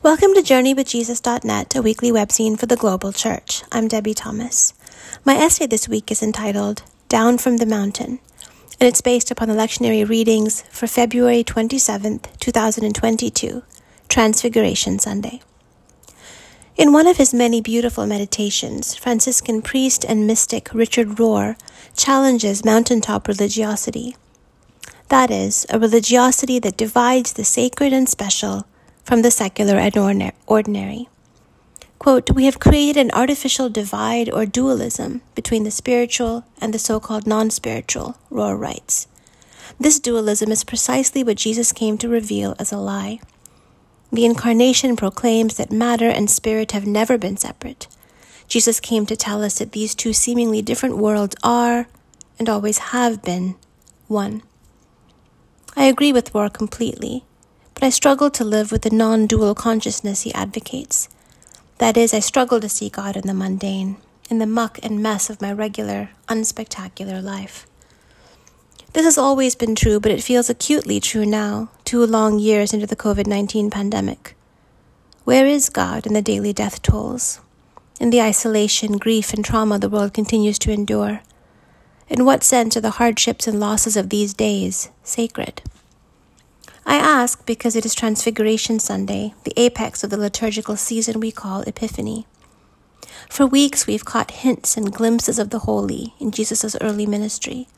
Welcome to JourneyWithJesus.net, a weekly webzine for the global church. I'm Debie Thomas. My essay this week is entitled Down from the Mountain, and it's based upon the lectionary readings for February 27th, 2022, Transfiguration Sunday. In one of his many beautiful meditations, Franciscan priest and mystic Richard Rohr challenges mountaintop religiosity. That is, a religiosity that divides the sacred and special from the secular and ordinary. Quote, we have created an artificial divide or dualism between the spiritual and the so called non spiritual, Rohr writes. This dualism is precisely what Jesus came to reveal as a lie. The Incarnation proclaims that matter and spirit have never been separate. Jesus came to tell us that these two seemingly different worlds are, and always have been, one. I agree with Rohr completely but I struggle to live with the non dual consciousness he advocates. That is, I struggle to see God in the mundane, in the muck and mess of my regular, unspectacular life. This has always been true, but it feels acutely true now, two long years into the COVID 19 pandemic. Where is God in the daily death tolls? In the isolation, grief, and trauma the world continues to endure? In what sense are the hardships and losses of these days sacred? I ask because it is Transfiguration Sunday, the apex of the liturgical season we call Epiphany. For weeks, we've caught hints and glimpses of the holy in Jesus' early ministry.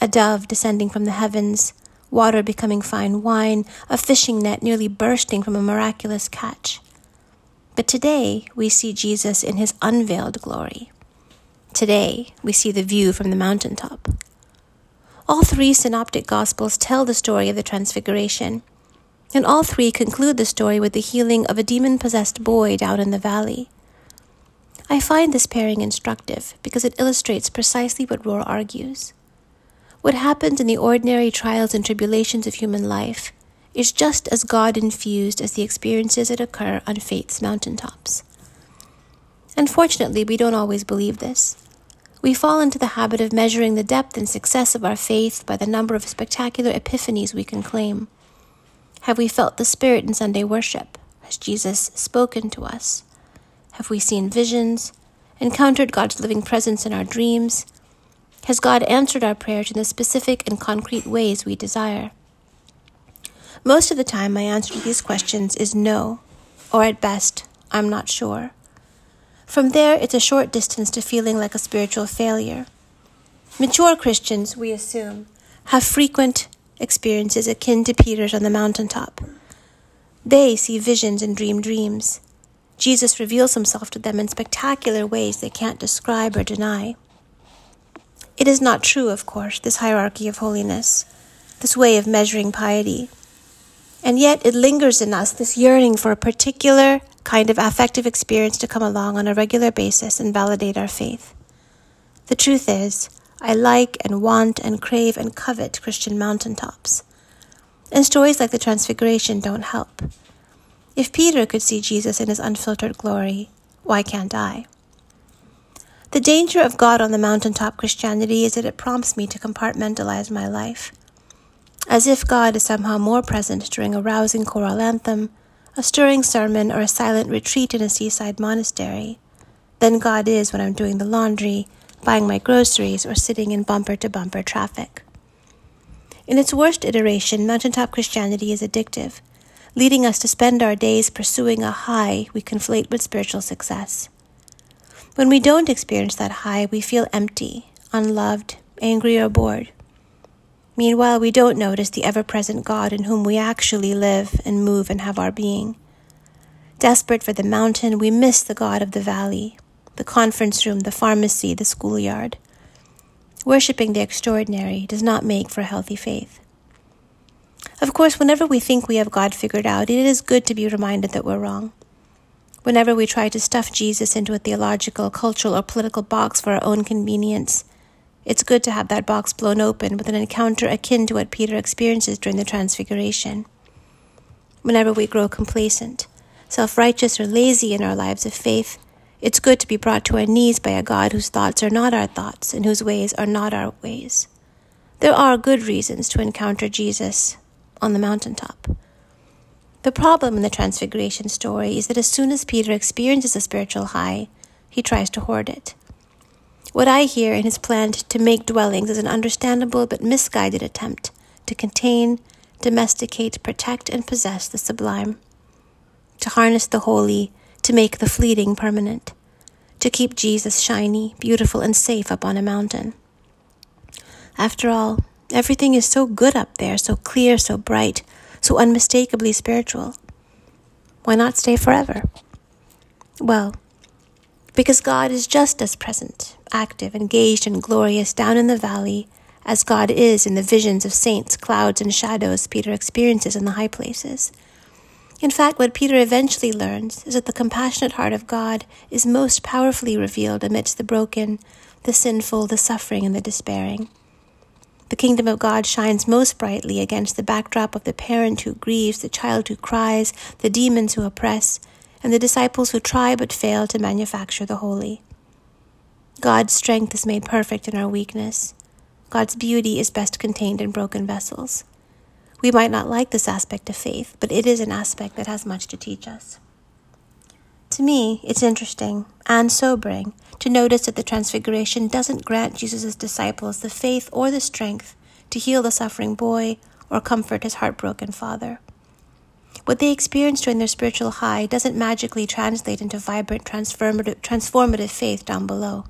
A dove descending from the heavens, water becoming fine wine, a fishing net nearly bursting from a miraculous catch. But today, we see Jesus in his unveiled glory. Today, we see the view from the mountaintop. All three synoptic gospels tell the story of the Transfiguration, and all three conclude the story with the healing of a demon possessed boy down in the valley. I find this pairing instructive because it illustrates precisely what Rohr argues. What happens in the ordinary trials and tribulations of human life is just as God infused as the experiences that occur on faith's mountaintops. Unfortunately, we don't always believe this. We fall into the habit of measuring the depth and success of our faith by the number of spectacular epiphanies we can claim. Have we felt the Spirit in Sunday worship? Has Jesus spoken to us? Have we seen visions? Encountered God's living presence in our dreams? Has God answered our prayers in the specific and concrete ways we desire? Most of the time, my answer to these questions is no, or at best, I'm not sure. From there, it's a short distance to feeling like a spiritual failure. Mature Christians, we assume, have frequent experiences akin to Peter's on the mountaintop. They see visions and dream dreams. Jesus reveals himself to them in spectacular ways they can't describe or deny. It is not true, of course, this hierarchy of holiness, this way of measuring piety. And yet it lingers in us, this yearning for a particular kind of affective experience to come along on a regular basis and validate our faith. The truth is, I like and want and crave and covet Christian mountaintops. And stories like the Transfiguration don't help. If Peter could see Jesus in his unfiltered glory, why can't I? The danger of God on the mountaintop Christianity is that it prompts me to compartmentalize my life. As if God is somehow more present during a rousing choral anthem a stirring sermon, or a silent retreat in a seaside monastery than God is when I'm doing the laundry, buying my groceries, or sitting in bumper to bumper traffic. In its worst iteration, mountaintop Christianity is addictive, leading us to spend our days pursuing a high we conflate with spiritual success. When we don't experience that high, we feel empty, unloved, angry, or bored. Meanwhile, we don't notice the ever present God in whom we actually live and move and have our being. Desperate for the mountain, we miss the God of the valley, the conference room, the pharmacy, the schoolyard. Worshipping the extraordinary does not make for healthy faith. Of course, whenever we think we have God figured out, it is good to be reminded that we're wrong. Whenever we try to stuff Jesus into a theological, cultural, or political box for our own convenience, it's good to have that box blown open with an encounter akin to what Peter experiences during the Transfiguration. Whenever we grow complacent, self righteous, or lazy in our lives of faith, it's good to be brought to our knees by a God whose thoughts are not our thoughts and whose ways are not our ways. There are good reasons to encounter Jesus on the mountaintop. The problem in the Transfiguration story is that as soon as Peter experiences a spiritual high, he tries to hoard it. What I hear in his plan to make dwellings is an understandable but misguided attempt to contain, domesticate, protect, and possess the sublime, to harness the holy, to make the fleeting permanent, to keep Jesus shiny, beautiful, and safe up on a mountain. After all, everything is so good up there, so clear, so bright, so unmistakably spiritual. Why not stay forever? Well, because God is just as present, active, engaged, and glorious down in the valley as God is in the visions of saints, clouds, and shadows Peter experiences in the high places. In fact, what Peter eventually learns is that the compassionate heart of God is most powerfully revealed amidst the broken, the sinful, the suffering, and the despairing. The kingdom of God shines most brightly against the backdrop of the parent who grieves, the child who cries, the demons who oppress, and the disciples who try but fail to manufacture the holy. God's strength is made perfect in our weakness. God's beauty is best contained in broken vessels. We might not like this aspect of faith, but it is an aspect that has much to teach us. To me, it's interesting and sobering to notice that the Transfiguration doesn't grant Jesus' disciples the faith or the strength to heal the suffering boy or comfort his heartbroken father. What they experience during their spiritual high doesn't magically translate into vibrant, transformative, transformative faith down below.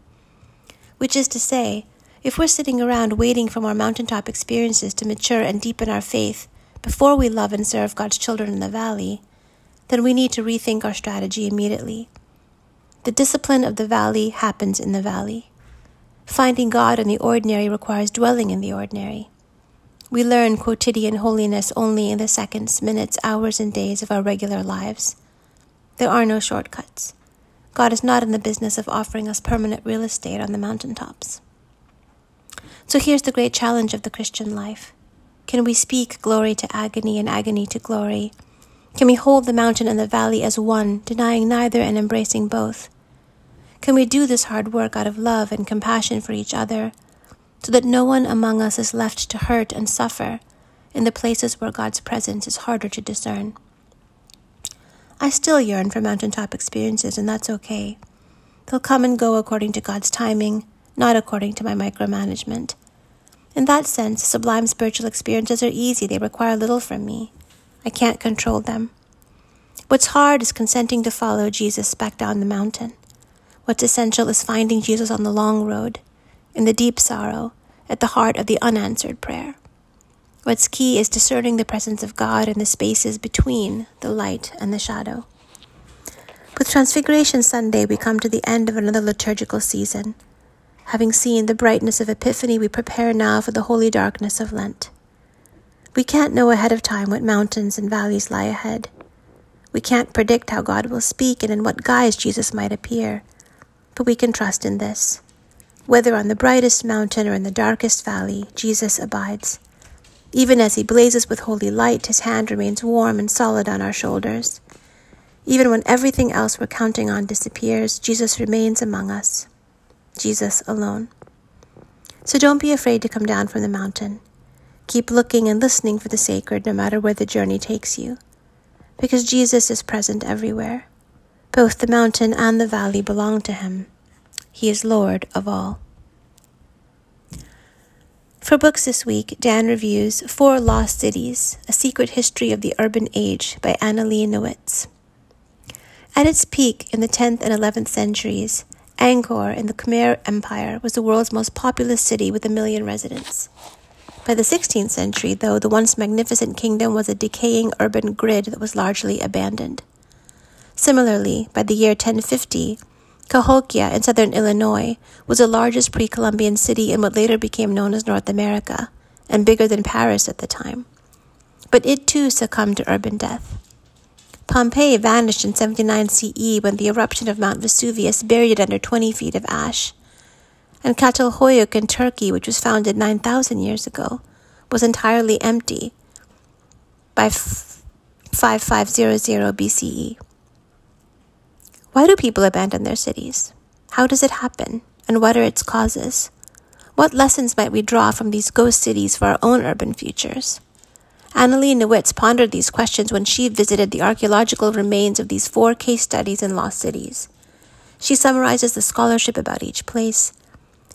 Which is to say, if we're sitting around waiting for more mountaintop experiences to mature and deepen our faith before we love and serve God's children in the valley, then we need to rethink our strategy immediately. The discipline of the valley happens in the valley. Finding God in the ordinary requires dwelling in the ordinary. We learn quotidian holiness only in the seconds, minutes, hours, and days of our regular lives. There are no shortcuts. God is not in the business of offering us permanent real estate on the mountaintops. So here's the great challenge of the Christian life. Can we speak glory to agony and agony to glory? Can we hold the mountain and the valley as one, denying neither and embracing both? Can we do this hard work out of love and compassion for each other, so that no one among us is left to hurt and suffer in the places where God's presence is harder to discern? I still yearn for mountaintop experiences, and that's okay. They'll come and go according to God's timing, not according to my micromanagement. In that sense, sublime spiritual experiences are easy, they require little from me. I can't control them. What's hard is consenting to follow Jesus back down the mountain. What's essential is finding Jesus on the long road, in the deep sorrow, at the heart of the unanswered prayer. What's key is discerning the presence of God in the spaces between the light and the shadow. With Transfiguration Sunday, we come to the end of another liturgical season. Having seen the brightness of Epiphany, we prepare now for the holy darkness of Lent. We can't know ahead of time what mountains and valleys lie ahead. We can't predict how God will speak and in what guise Jesus might appear. But we can trust in this. Whether on the brightest mountain or in the darkest valley, Jesus abides. Even as he blazes with holy light, his hand remains warm and solid on our shoulders. Even when everything else we're counting on disappears, Jesus remains among us. Jesus alone. So don't be afraid to come down from the mountain. Keep looking and listening for the sacred no matter where the journey takes you. Because Jesus is present everywhere. Both the mountain and the valley belong to him. He is Lord of all. For books this week, Dan reviews Four Lost Cities A Secret History of the Urban Age by Annalee Newitz. At its peak in the 10th and 11th centuries, Angkor in the Khmer Empire was the world's most populous city with a million residents. By the 16th century, though, the once magnificent kingdom was a decaying urban grid that was largely abandoned. Similarly, by the year 1050, Cahokia in southern Illinois was the largest pre Columbian city in what later became known as North America, and bigger than Paris at the time. But it too succumbed to urban death. Pompeii vanished in 79 CE when the eruption of Mount Vesuvius buried it under 20 feet of ash. And Çatalhöyük in Turkey, which was founded 9,000 years ago, was entirely empty by 5500 BCE. Why do people abandon their cities? How does it happen? And what are its causes? What lessons might we draw from these ghost cities for our own urban futures? Annalee Newitz pondered these questions when she visited the archaeological remains of these four case studies in lost cities. She summarizes the scholarship about each place.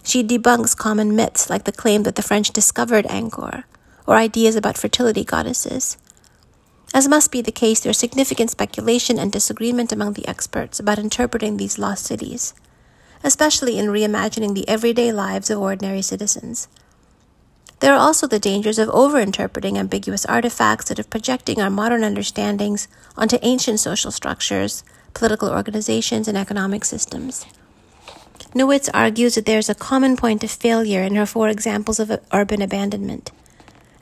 She debunks common myths like the claim that the French discovered Angkor, or ideas about fertility goddesses. As must be the case, there is significant speculation and disagreement among the experts about interpreting these lost cities, especially in reimagining the everyday lives of ordinary citizens. There are also the dangers of overinterpreting ambiguous artifacts and of projecting our modern understandings onto ancient social structures, political organizations, and economic systems. Newitz argues that there is a common point of failure in her four examples of urban abandonment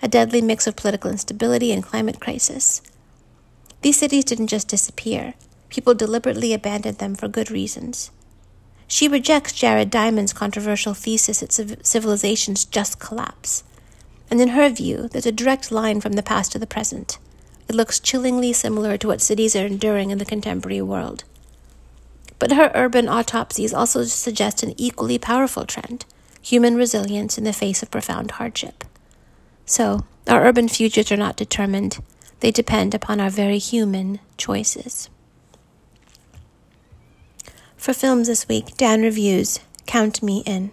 a deadly mix of political instability and climate crisis. These cities didn't just disappear, people deliberately abandoned them for good reasons. She rejects Jared Diamond's controversial thesis that civilizations just collapse. And in her view, there's a direct line from the past to the present. It looks chillingly similar to what cities are enduring in the contemporary world. But her urban autopsies also suggest an equally powerful trend human resilience in the face of profound hardship. So, our urban futures are not determined, they depend upon our very human choices. For films this week, Dan reviews Count Me In.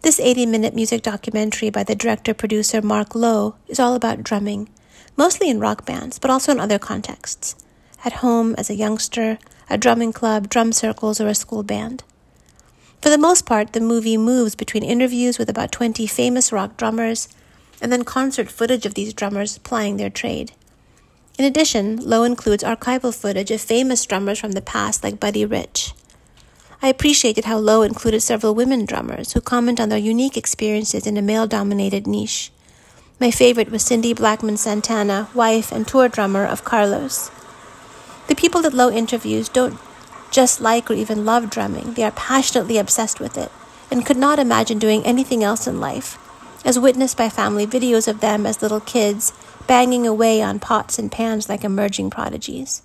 This 80 minute music documentary by the director producer Mark Lo is all about drumming, mostly in rock bands, but also in other contexts. At home, as a youngster, a drumming club, drum circles, or a school band. For the most part, the movie moves between interviews with about 20 famous rock drummers and then concert footage of these drummers plying their trade. In addition, Lo includes archival footage of famous drummers from the past like Buddy Rich. I appreciated how Lo included several women drummers who comment on their unique experiences in a male dominated niche. My favorite was Cindy Blackman Santana, wife and tour drummer of Carlos. The people that Lo interviews don't just like or even love drumming, they are passionately obsessed with it and could not imagine doing anything else in life, as witnessed by family videos of them as little kids banging away on pots and pans like emerging prodigies.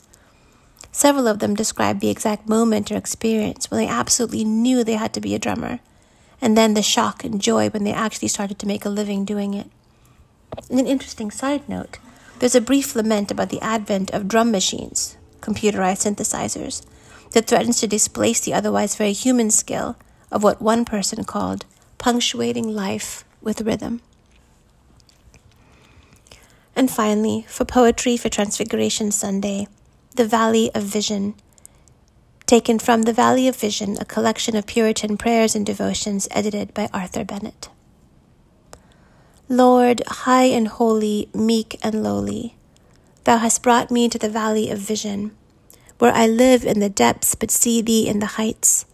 Several of them described the exact moment or experience when they absolutely knew they had to be a drummer, and then the shock and joy when they actually started to make a living doing it. In an interesting side note there's a brief lament about the advent of drum machines, computerized synthesizers, that threatens to displace the otherwise very human skill of what one person called punctuating life with rhythm. And finally, for poetry for Transfiguration Sunday, the Valley of Vision. Taken from The Valley of Vision, a collection of Puritan prayers and devotions edited by Arthur Bennett. Lord, high and holy, meek and lowly, Thou hast brought me to the Valley of Vision, where I live in the depths but see Thee in the heights.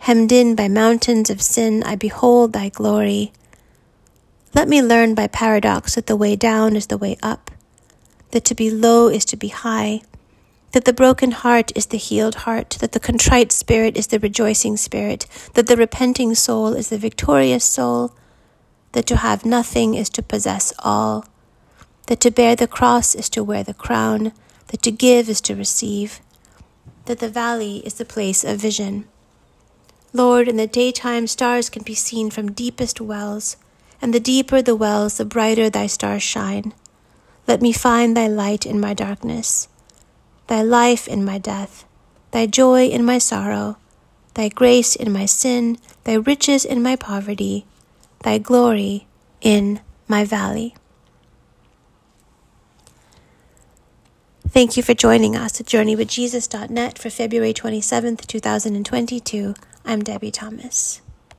Hemmed in by mountains of sin, I behold Thy glory. Let me learn by paradox that the way down is the way up, that to be low is to be high that the broken heart is the healed heart, that the contrite spirit is the rejoicing spirit, that the repenting soul is the victorious soul, that to have nothing is to possess all, that to bear the cross is to wear the crown, that to give is to receive, that the valley is the place of vision. Lord, in the daytime stars can be seen from deepest wells, and the deeper the wells, the brighter thy stars shine. Let me find thy light in my darkness thy life in my death, thy joy in my sorrow, thy grace in my sin, thy riches in my poverty, thy glory in my valley. Thank you for joining us at JourneyWithJesus.net for February 27th, 2022. I'm Debie Thomas.